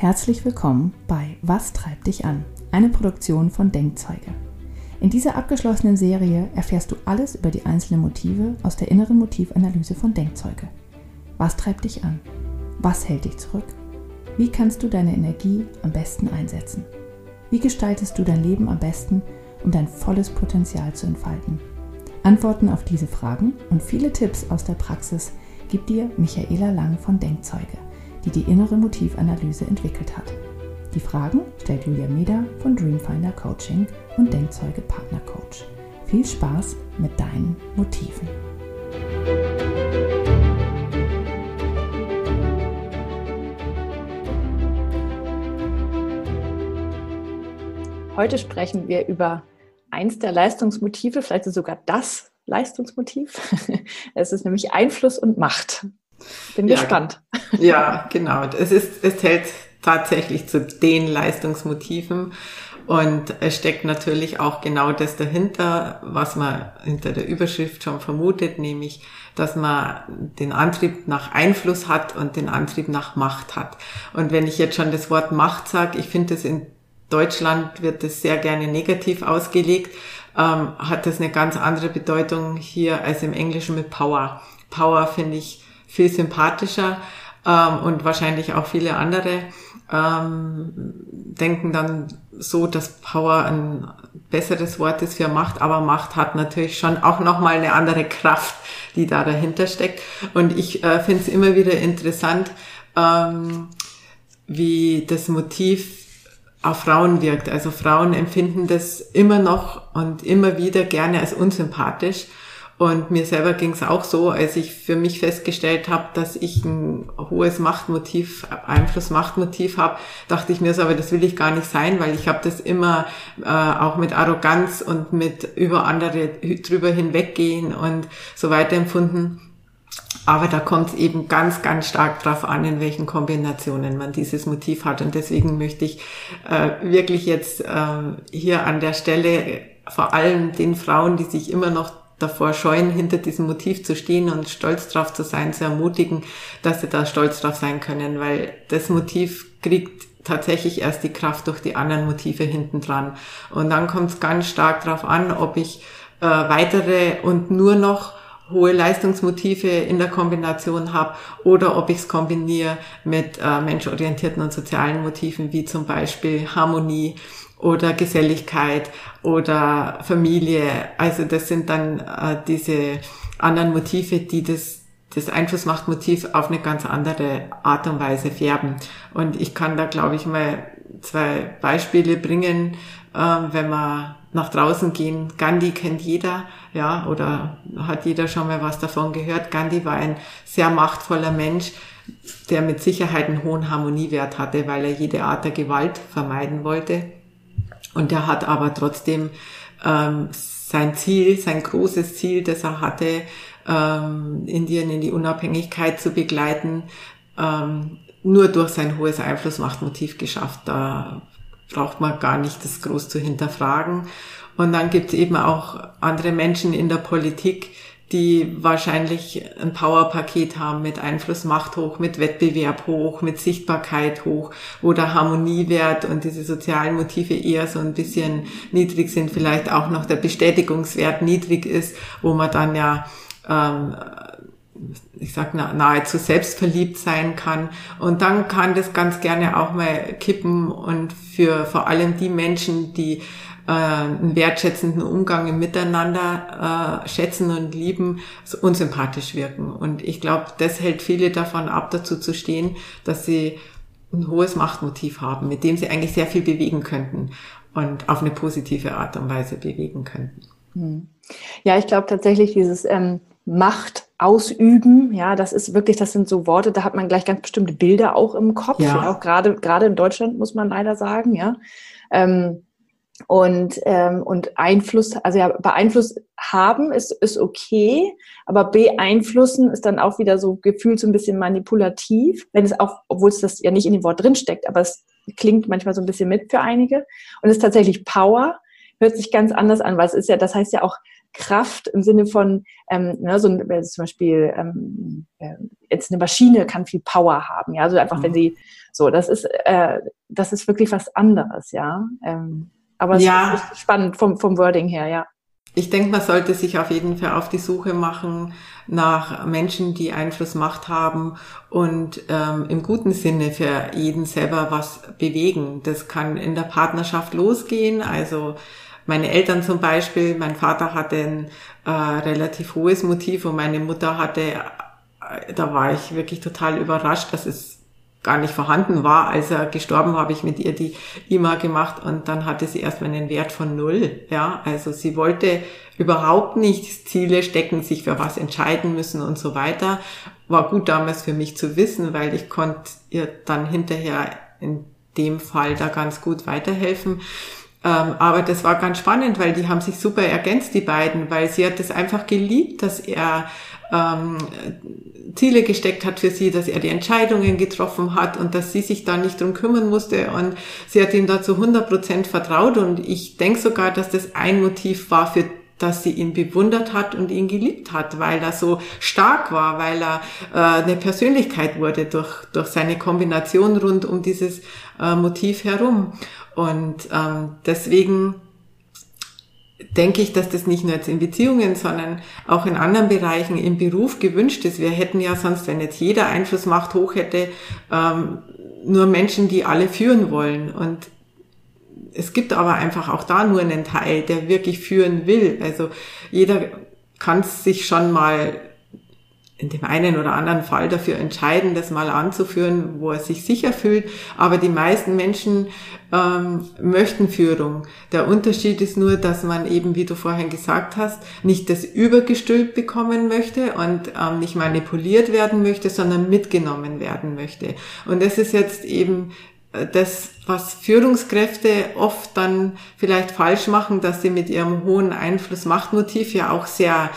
Herzlich willkommen bei Was treibt dich an? Eine Produktion von Denkzeuge. In dieser abgeschlossenen Serie erfährst du alles über die einzelnen Motive aus der inneren Motivanalyse von Denkzeuge. Was treibt dich an? Was hält dich zurück? Wie kannst du deine Energie am besten einsetzen? Wie gestaltest du dein Leben am besten, um dein volles Potenzial zu entfalten? Antworten auf diese Fragen und viele Tipps aus der Praxis gibt dir Michaela Lang von Denkzeuge die die innere Motivanalyse entwickelt hat. Die Fragen stellt Julia Meder von Dreamfinder Coaching und Denkzeuge Partner Coach. Viel Spaß mit deinen Motiven. Heute sprechen wir über eins der Leistungsmotive, vielleicht sogar das Leistungsmotiv. Es ist nämlich Einfluss und Macht. Bin ja, gespannt. Ja, genau. Es ist, es hält tatsächlich zu den Leistungsmotiven. Und es steckt natürlich auch genau das dahinter, was man hinter der Überschrift schon vermutet, nämlich, dass man den Antrieb nach Einfluss hat und den Antrieb nach Macht hat. Und wenn ich jetzt schon das Wort Macht sage, ich finde es in Deutschland wird es sehr gerne negativ ausgelegt, ähm, hat das eine ganz andere Bedeutung hier als im Englischen mit Power. Power finde ich viel sympathischer ähm, und wahrscheinlich auch viele andere ähm, denken dann so, dass Power ein besseres Wort ist für Macht, aber Macht hat natürlich schon auch nochmal eine andere Kraft, die da dahinter steckt. Und ich äh, finde es immer wieder interessant, ähm, wie das Motiv auf Frauen wirkt. Also Frauen empfinden das immer noch und immer wieder gerne als unsympathisch. Und mir selber ging es auch so, als ich für mich festgestellt habe, dass ich ein hohes Machtmotiv, Einfluss-Machtmotiv habe, dachte ich mir so, aber das will ich gar nicht sein, weil ich habe das immer äh, auch mit Arroganz und mit über andere drüber hinweggehen und so weiter empfunden. Aber da kommt es eben ganz, ganz stark drauf an, in welchen Kombinationen man dieses Motiv hat. Und deswegen möchte ich äh, wirklich jetzt äh, hier an der Stelle vor allem den Frauen, die sich immer noch davor scheuen, hinter diesem Motiv zu stehen und stolz drauf zu sein, zu ermutigen, dass sie da stolz drauf sein können, weil das Motiv kriegt tatsächlich erst die Kraft durch die anderen Motive hinten dran. Und dann kommt es ganz stark darauf an, ob ich äh, weitere und nur noch hohe Leistungsmotive in der Kombination habe oder ob ich es kombiniere mit äh, menschorientierten und sozialen Motiven wie zum Beispiel Harmonie, oder Geselligkeit oder Familie. Also das sind dann äh, diese anderen Motive, die das das Einflussmachtmotiv auf eine ganz andere Art und Weise färben. Und ich kann da, glaube ich, mal zwei Beispiele bringen, äh, wenn wir nach draußen gehen. Gandhi kennt jeder, ja, oder hat jeder schon mal was davon gehört. Gandhi war ein sehr machtvoller Mensch, der mit Sicherheit einen hohen Harmoniewert hatte, weil er jede Art der Gewalt vermeiden wollte. Und er hat aber trotzdem ähm, sein Ziel, sein großes Ziel, das er hatte, ähm, Indien in die Unabhängigkeit zu begleiten, ähm, nur durch sein hohes Einflussmachtmotiv geschafft. Da braucht man gar nicht das groß zu hinterfragen. Und dann gibt es eben auch andere Menschen in der Politik, die wahrscheinlich ein Powerpaket haben mit Einfluss Macht hoch, mit Wettbewerb hoch, mit Sichtbarkeit hoch, wo der Harmoniewert und diese sozialen Motive eher so ein bisschen niedrig sind, vielleicht auch noch der Bestätigungswert niedrig ist, wo man dann ja ähm, ich sag nahezu selbstverliebt sein kann. Und dann kann das ganz gerne auch mal kippen und für vor allem die Menschen, die äh, einen wertschätzenden Umgang im Miteinander äh, schätzen und lieben, so unsympathisch wirken. Und ich glaube, das hält viele davon ab, dazu zu stehen, dass sie ein hohes Machtmotiv haben, mit dem sie eigentlich sehr viel bewegen könnten und auf eine positive Art und Weise bewegen könnten. Hm. Ja, ich glaube tatsächlich dieses ähm, Macht ausüben, ja, das ist wirklich, das sind so Worte, da hat man gleich ganz bestimmte Bilder auch im Kopf, ja. auch gerade gerade in Deutschland muss man leider sagen, ja. Ähm, und, ähm, und Einfluss, also ja, Beeinfluss haben ist, ist okay, aber beeinflussen ist dann auch wieder so gefühlt so ein bisschen manipulativ, wenn es auch, obwohl es das ja nicht in dem Wort drin steckt, aber es klingt manchmal so ein bisschen mit für einige. Und es ist tatsächlich Power, hört sich ganz anders an, weil es ist ja, das heißt ja auch Kraft im Sinne von, ähm, ne, so ein, zum Beispiel ähm, äh, jetzt eine Maschine kann viel Power haben, ja, also einfach, mhm. wenn sie So, das ist, äh, das ist wirklich was anderes, ja. Ähm, aber es ja. ist spannend vom, vom Wording her, ja. Ich denke, man sollte sich auf jeden Fall auf die Suche machen nach Menschen, die Einfluss Macht haben und ähm, im guten Sinne für jeden selber was bewegen. Das kann in der Partnerschaft losgehen. Also meine Eltern zum Beispiel, mein Vater hatte ein äh, relativ hohes Motiv und meine Mutter hatte, äh, da war ich wirklich total überrascht, dass es gar nicht vorhanden war. Als er gestorben habe ich mit ihr die IMA gemacht und dann hatte sie erstmal einen Wert von null. Ja, also sie wollte überhaupt nicht Ziele stecken, sich für was entscheiden müssen und so weiter. War gut damals für mich zu wissen, weil ich konnte ihr dann hinterher in dem Fall da ganz gut weiterhelfen. Ähm, aber das war ganz spannend, weil die haben sich super ergänzt, die beiden, weil sie hat es einfach geliebt, dass er ähm, Ziele gesteckt hat für sie, dass er die Entscheidungen getroffen hat und dass sie sich da nicht drum kümmern musste. Und sie hat ihm da zu 100 Prozent vertraut. Und ich denke sogar, dass das ein Motiv war für dass sie ihn bewundert hat und ihn geliebt hat, weil er so stark war, weil er äh, eine Persönlichkeit wurde durch, durch seine Kombination rund um dieses äh, Motiv herum. Und ähm, deswegen denke ich, dass das nicht nur jetzt in Beziehungen, sondern auch in anderen Bereichen im Beruf gewünscht ist. Wir hätten ja sonst, wenn jetzt jeder Einflussmacht hoch hätte, ähm, nur Menschen, die alle führen wollen. Und es gibt aber einfach auch da nur einen Teil, der wirklich führen will. Also jeder kann sich schon mal in dem einen oder anderen Fall dafür entscheiden, das mal anzuführen, wo er sich sicher fühlt. Aber die meisten Menschen ähm, möchten Führung. Der Unterschied ist nur, dass man eben, wie du vorhin gesagt hast, nicht das übergestülpt bekommen möchte und ähm, nicht manipuliert werden möchte, sondern mitgenommen werden möchte. Und das ist jetzt eben das, was Führungskräfte oft dann vielleicht falsch machen, dass sie mit ihrem hohen Einfluss Machtmotiv ja auch sehr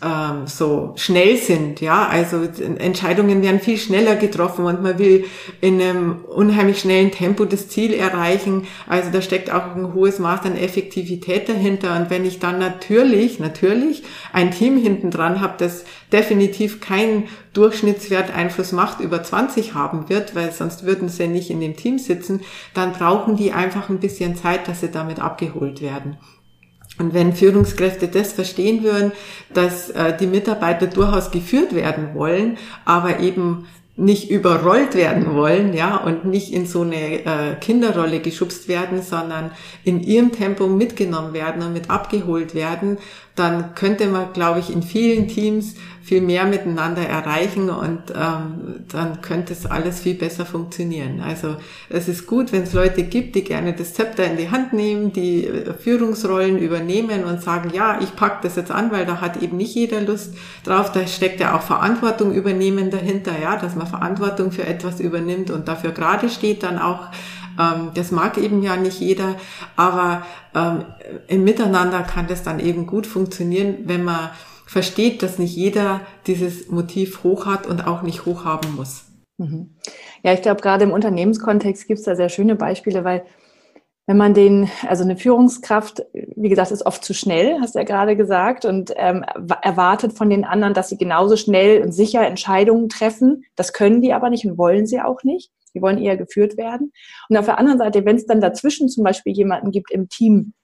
ähm, so schnell sind, ja, also Entscheidungen werden viel schneller getroffen und man will in einem unheimlich schnellen Tempo das Ziel erreichen. Also da steckt auch ein hohes Maß an Effektivität dahinter. Und wenn ich dann natürlich, natürlich ein Team hinten dran habe, das definitiv keinen Durchschnittswert Einfluss macht über 20 haben wird, weil sonst würden sie nicht in dem Team sitzen, dann brauchen die einfach ein bisschen Zeit, dass sie damit abgeholt werden. Und wenn Führungskräfte das verstehen würden, dass äh, die Mitarbeiter durchaus geführt werden wollen, aber eben nicht überrollt werden wollen, ja, und nicht in so eine äh, Kinderrolle geschubst werden, sondern in ihrem Tempo mitgenommen werden und mit abgeholt werden, dann könnte man, glaube ich, in vielen Teams viel mehr miteinander erreichen und ähm, dann könnte es alles viel besser funktionieren. Also es ist gut, wenn es Leute gibt, die gerne das Zepter in die Hand nehmen, die äh, Führungsrollen übernehmen und sagen, ja, ich pack das jetzt an, weil da hat eben nicht jeder Lust drauf. Da steckt ja auch Verantwortung übernehmen dahinter, ja, dass man Verantwortung für etwas übernimmt und dafür gerade steht dann auch ähm, das mag eben ja nicht jeder, aber ähm, im Miteinander kann das dann eben gut funktionieren, wenn man versteht, dass nicht jeder dieses Motiv hoch hat und auch nicht hoch haben muss. Mhm. Ja, ich glaube, gerade im Unternehmenskontext gibt es da sehr schöne Beispiele, weil wenn man den, also eine Führungskraft, wie gesagt, ist oft zu schnell, hast du ja gerade gesagt, und ähm, erwartet von den anderen, dass sie genauso schnell und sicher Entscheidungen treffen. Das können die aber nicht und wollen sie auch nicht. Die wollen eher geführt werden. Und auf der anderen Seite, wenn es dann dazwischen zum Beispiel jemanden gibt im Team,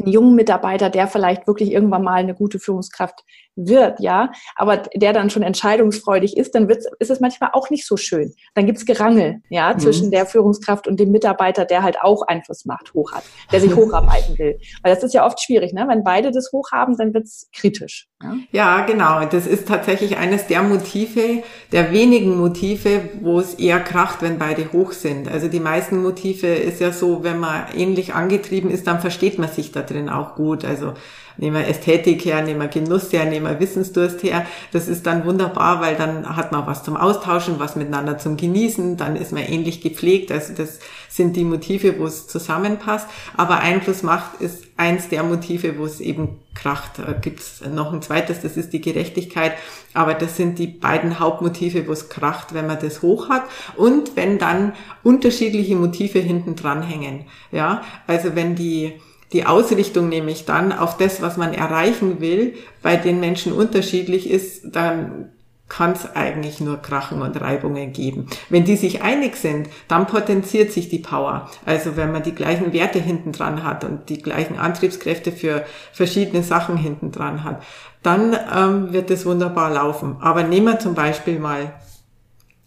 einen jungen Mitarbeiter, der vielleicht wirklich irgendwann mal eine gute Führungskraft wird, ja, aber der dann schon entscheidungsfreudig ist, dann wird's, ist es manchmal auch nicht so schön. Dann gibt's Gerangel, ja, mhm. zwischen der Führungskraft und dem Mitarbeiter, der halt auch Einflussmacht hoch hat, der sich hocharbeiten will. Weil das ist ja oft schwierig, ne? Wenn beide das hoch haben, dann wird's kritisch. Ja? genau. Das ist tatsächlich eines der Motive, der wenigen Motive, wo es eher kracht, wenn beide hoch sind. Also die meisten Motive ist ja so, wenn man ähnlich angetrieben ist, dann versteht man sich da drin auch gut. Also nehmen wir Ästhetik her, nehmen wir Genuss her, nehmen wir Wissensdurst her. Das ist dann wunderbar, weil dann hat man was zum Austauschen, was miteinander zum Genießen, dann ist man ähnlich gepflegt. Also das sind die Motive, wo es zusammenpasst. Aber Einflussmacht ist eins der Motive, wo es eben kracht. Da gibt es noch ein zweites, das ist die Gerechtigkeit. Aber das sind die beiden Hauptmotive, wo es kracht, wenn man das hoch hat. Und wenn dann unterschiedliche Motive hinten dran hängen. Ja, also wenn die die Ausrichtung nämlich dann auf das, was man erreichen will, bei den Menschen unterschiedlich ist, dann kann es eigentlich nur Krachen und Reibungen geben. Wenn die sich einig sind, dann potenziert sich die Power. Also wenn man die gleichen Werte hinten dran hat und die gleichen Antriebskräfte für verschiedene Sachen hinten dran hat, dann ähm, wird es wunderbar laufen. Aber nehmen wir zum Beispiel mal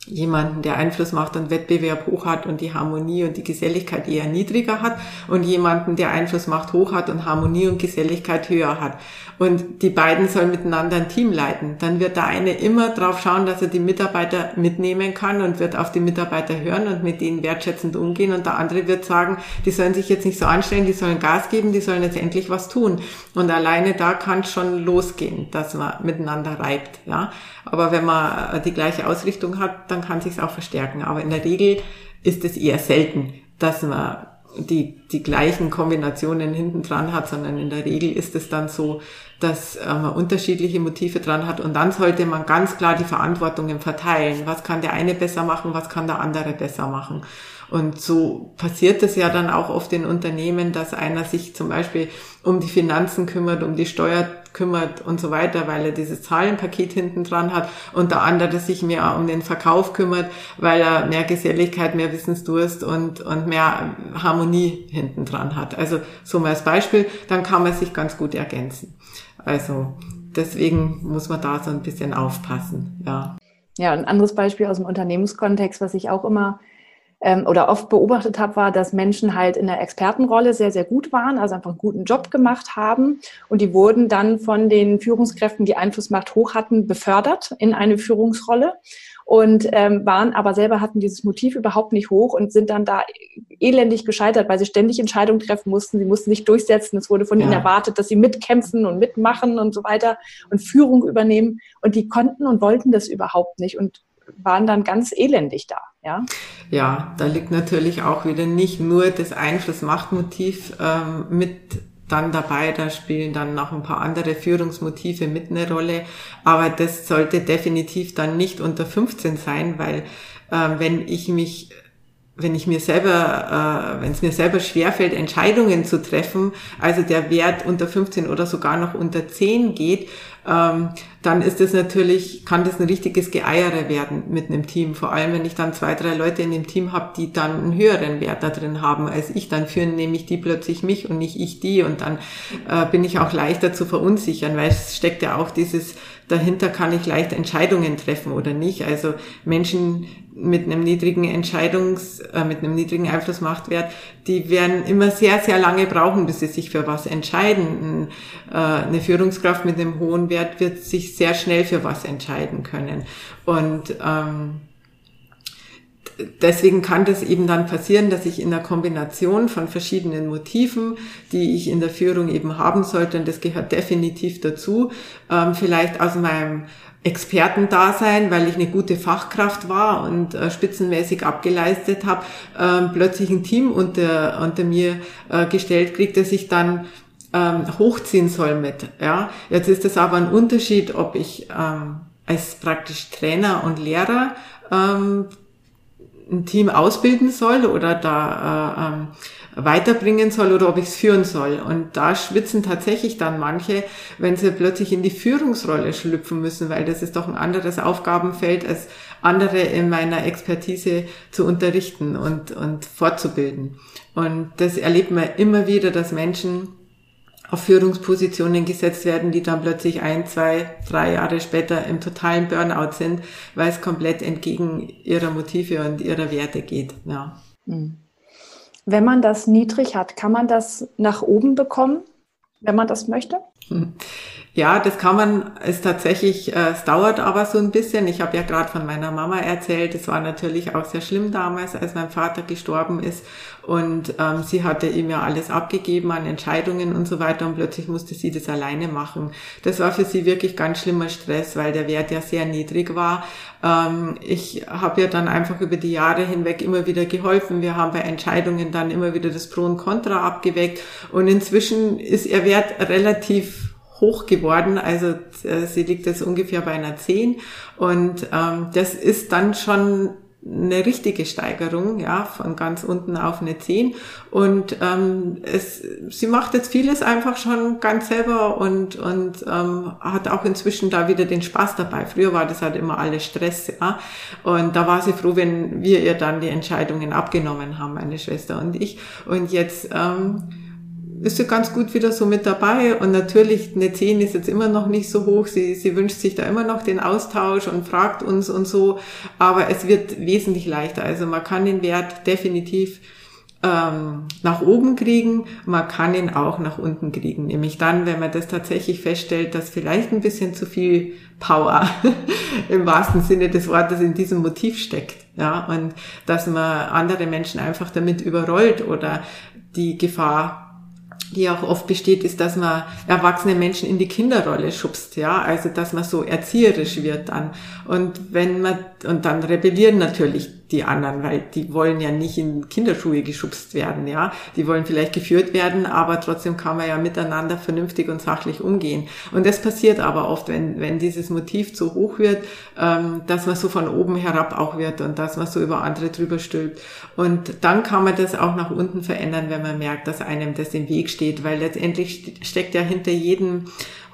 jemanden, der Einfluss macht und Wettbewerb hoch hat und die Harmonie und die Geselligkeit eher niedriger hat und jemanden, der Einfluss macht hoch hat und Harmonie und Geselligkeit höher hat. Und die beiden sollen miteinander ein Team leiten. Dann wird der eine immer drauf schauen, dass er die Mitarbeiter mitnehmen kann und wird auf die Mitarbeiter hören und mit denen wertschätzend umgehen. Und der andere wird sagen, die sollen sich jetzt nicht so anstellen, die sollen Gas geben, die sollen jetzt endlich was tun. Und alleine da kann es schon losgehen, dass man miteinander reibt. Ja, aber wenn man die gleiche Ausrichtung hat, dann kann sich's auch verstärken. Aber in der Regel ist es eher selten, dass man die, die gleichen Kombinationen hinten dran hat, sondern in der Regel ist es dann so, dass äh, man unterschiedliche Motive dran hat und dann sollte man ganz klar die Verantwortungen verteilen. Was kann der eine besser machen, was kann der andere besser machen? Und so passiert es ja dann auch oft in Unternehmen, dass einer sich zum Beispiel um die Finanzen kümmert, um die Steuer kümmert und so weiter, weil er dieses Zahlenpaket hinten dran hat und der andere sich mehr um den Verkauf kümmert, weil er mehr Geselligkeit, mehr Wissensdurst und, und mehr Harmonie hinten dran hat. Also so mal als Beispiel, dann kann man sich ganz gut ergänzen. Also deswegen muss man da so ein bisschen aufpassen, ja. Ja, ein anderes Beispiel aus dem Unternehmenskontext, was ich auch immer ähm, oder oft beobachtet habe, war, dass Menschen halt in der Expertenrolle sehr, sehr gut waren, also einfach einen guten Job gemacht haben. Und die wurden dann von den Führungskräften, die Einflussmacht hoch hatten, befördert in eine Führungsrolle und ähm, waren aber selber hatten dieses Motiv überhaupt nicht hoch und sind dann da elendig gescheitert, weil sie ständig Entscheidungen treffen mussten. Sie mussten sich durchsetzen. Es wurde von ja. ihnen erwartet, dass sie mitkämpfen und mitmachen und so weiter und Führung übernehmen. Und die konnten und wollten das überhaupt nicht und waren dann ganz elendig da. Ja, ja da liegt natürlich auch wieder nicht nur das Einfluss-Macht-Motiv ähm, mit dann dabei, da spielen dann noch ein paar andere Führungsmotive mit eine Rolle, aber das sollte definitiv dann nicht unter 15 sein, weil äh, wenn ich mich wenn ich mir selber, äh, wenn es mir selber schwerfällt, Entscheidungen zu treffen, also der Wert unter 15 oder sogar noch unter 10 geht, ähm, dann ist es natürlich, kann das ein richtiges Geeiere werden mit einem Team. Vor allem, wenn ich dann zwei, drei Leute in dem Team habe, die dann einen höheren Wert da drin haben als ich, dann führen nämlich die plötzlich mich und nicht ich die und dann äh, bin ich auch leichter zu verunsichern, weil es steckt ja auch dieses dahinter kann ich leicht Entscheidungen treffen oder nicht. Also Menschen mit einem niedrigen Entscheidungs, äh, mit einem niedrigen Einflussmachtwert, die werden immer sehr, sehr lange brauchen, bis sie sich für was entscheiden. Äh, eine Führungskraft mit einem hohen Wert wird sich sehr schnell für was entscheiden können. Und ähm, deswegen kann das eben dann passieren, dass ich in der Kombination von verschiedenen Motiven, die ich in der Führung eben haben sollte, und das gehört definitiv dazu, ähm, vielleicht aus meinem Expertendasein, weil ich eine gute Fachkraft war und äh, spitzenmäßig abgeleistet habe, ähm, plötzlich ein Team unter, unter mir äh, gestellt kriegt, das ich dann ähm, hochziehen soll mit. Ja, jetzt ist es aber ein Unterschied, ob ich ähm, als praktisch Trainer und Lehrer ähm, ein Team ausbilden soll oder da äh, ähm, weiterbringen soll oder ob ich es führen soll. Und da schwitzen tatsächlich dann manche, wenn sie plötzlich in die Führungsrolle schlüpfen müssen, weil das ist doch ein anderes Aufgabenfeld als andere in meiner Expertise zu unterrichten und, und fortzubilden. Und das erlebt man immer wieder, dass Menschen auf Führungspositionen gesetzt werden, die dann plötzlich ein, zwei, drei Jahre später im totalen Burnout sind, weil es komplett entgegen ihrer Motive und ihrer Werte geht. Ja. Hm. Wenn man das niedrig hat, kann man das nach oben bekommen, wenn man das möchte? Ja, das kann man, es tatsächlich, äh, es dauert aber so ein bisschen. Ich habe ja gerade von meiner Mama erzählt, es war natürlich auch sehr schlimm damals, als mein Vater gestorben ist. Und ähm, sie hatte ihm ja alles abgegeben an Entscheidungen und so weiter und plötzlich musste sie das alleine machen. Das war für sie wirklich ganz schlimmer Stress, weil der Wert ja sehr niedrig war. Ähm, ich habe ja dann einfach über die Jahre hinweg immer wieder geholfen. Wir haben bei Entscheidungen dann immer wieder das Pro und Contra abgeweckt und inzwischen ist ihr Wert relativ hoch geworden. Also äh, sie liegt jetzt ungefähr bei einer 10. Und ähm, das ist dann schon eine richtige Steigerung, ja, von ganz unten auf eine 10. Und ähm, es, sie macht jetzt vieles einfach schon ganz selber und, und ähm, hat auch inzwischen da wieder den Spaß dabei. Früher war das halt immer alles Stress, ja. Und da war sie froh, wenn wir ihr dann die Entscheidungen abgenommen haben, meine Schwester und ich. Und jetzt ähm, ist sie ganz gut wieder so mit dabei. Und natürlich, eine 10 ist jetzt immer noch nicht so hoch. Sie, sie wünscht sich da immer noch den Austausch und fragt uns und so. Aber es wird wesentlich leichter. Also man kann den Wert definitiv ähm, nach oben kriegen, man kann ihn auch nach unten kriegen. Nämlich dann, wenn man das tatsächlich feststellt, dass vielleicht ein bisschen zu viel Power im wahrsten Sinne des Wortes in diesem Motiv steckt. Ja, und dass man andere Menschen einfach damit überrollt oder die Gefahr die auch oft besteht, ist, dass man erwachsene Menschen in die Kinderrolle schubst, ja, also dass man so erzieherisch wird dann. Und wenn man, und dann rebellieren natürlich die anderen, weil die wollen ja nicht in Kinderschuhe geschubst werden, ja. Die wollen vielleicht geführt werden, aber trotzdem kann man ja miteinander vernünftig und sachlich umgehen. Und das passiert aber oft, wenn, wenn dieses Motiv zu hoch wird, ähm, dass man so von oben herab auch wird und dass man so über andere drüber stülpt. Und dann kann man das auch nach unten verändern, wenn man merkt, dass einem das im Weg steht, weil letztendlich steckt ja hinter jedem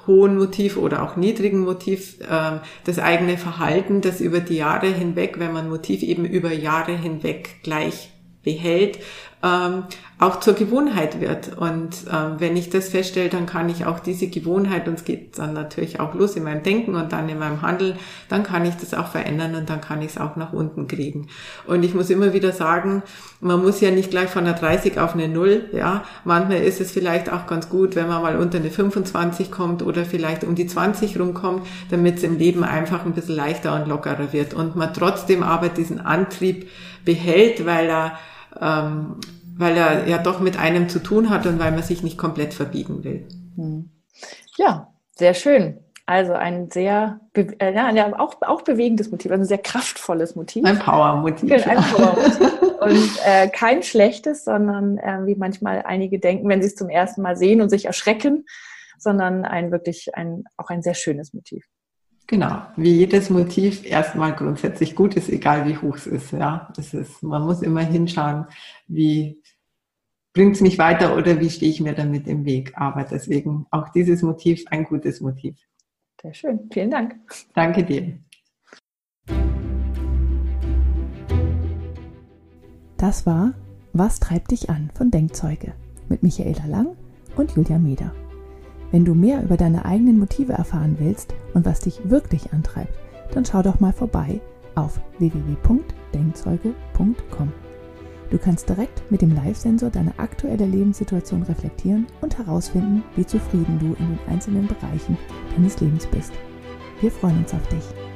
hohen Motiv oder auch niedrigen Motiv äh, das eigene Verhalten, das über die Jahre hinweg, wenn man Motiv eben über Jahre hinweg gleich behält, ähm, auch zur Gewohnheit wird. Und ähm, wenn ich das feststelle, dann kann ich auch diese Gewohnheit, und es geht dann natürlich auch los in meinem Denken und dann in meinem Handeln, dann kann ich das auch verändern und dann kann ich es auch nach unten kriegen. Und ich muss immer wieder sagen, man muss ja nicht gleich von einer 30 auf eine 0, ja. Manchmal ist es vielleicht auch ganz gut, wenn man mal unter eine 25 kommt oder vielleicht um die 20 rumkommt, damit es im Leben einfach ein bisschen leichter und lockerer wird und man trotzdem aber diesen Antrieb behält, weil er ähm, weil er ja doch mit einem zu tun hat und weil man sich nicht komplett verbiegen will. Hm. Ja, sehr schön. Also ein sehr, äh, ja, auch, auch bewegendes Motiv, also ein sehr kraftvolles Motiv. Ein Power-Motiv. Genau, ein Power-Motiv. und äh, kein schlechtes, sondern äh, wie manchmal einige denken, wenn sie es zum ersten Mal sehen und sich erschrecken, sondern ein wirklich ein, auch ein sehr schönes Motiv. Genau, wie jedes Motiv erstmal grundsätzlich gut ist, egal wie hoch es ist. Ja, das ist, man muss immer hinschauen, wie bringt es mich weiter oder wie stehe ich mir damit im Weg. Aber deswegen auch dieses Motiv ein gutes Motiv. Sehr schön, vielen Dank. Danke dir. Das war Was treibt dich an von Denkzeuge mit Michaela Lang und Julia Meder. Wenn du mehr über deine eigenen Motive erfahren willst und was dich wirklich antreibt, dann schau doch mal vorbei auf www.denkzeuge.com. Du kannst direkt mit dem Live-Sensor deine aktuelle Lebenssituation reflektieren und herausfinden, wie zufrieden du in den einzelnen Bereichen deines Lebens bist. Wir freuen uns auf dich.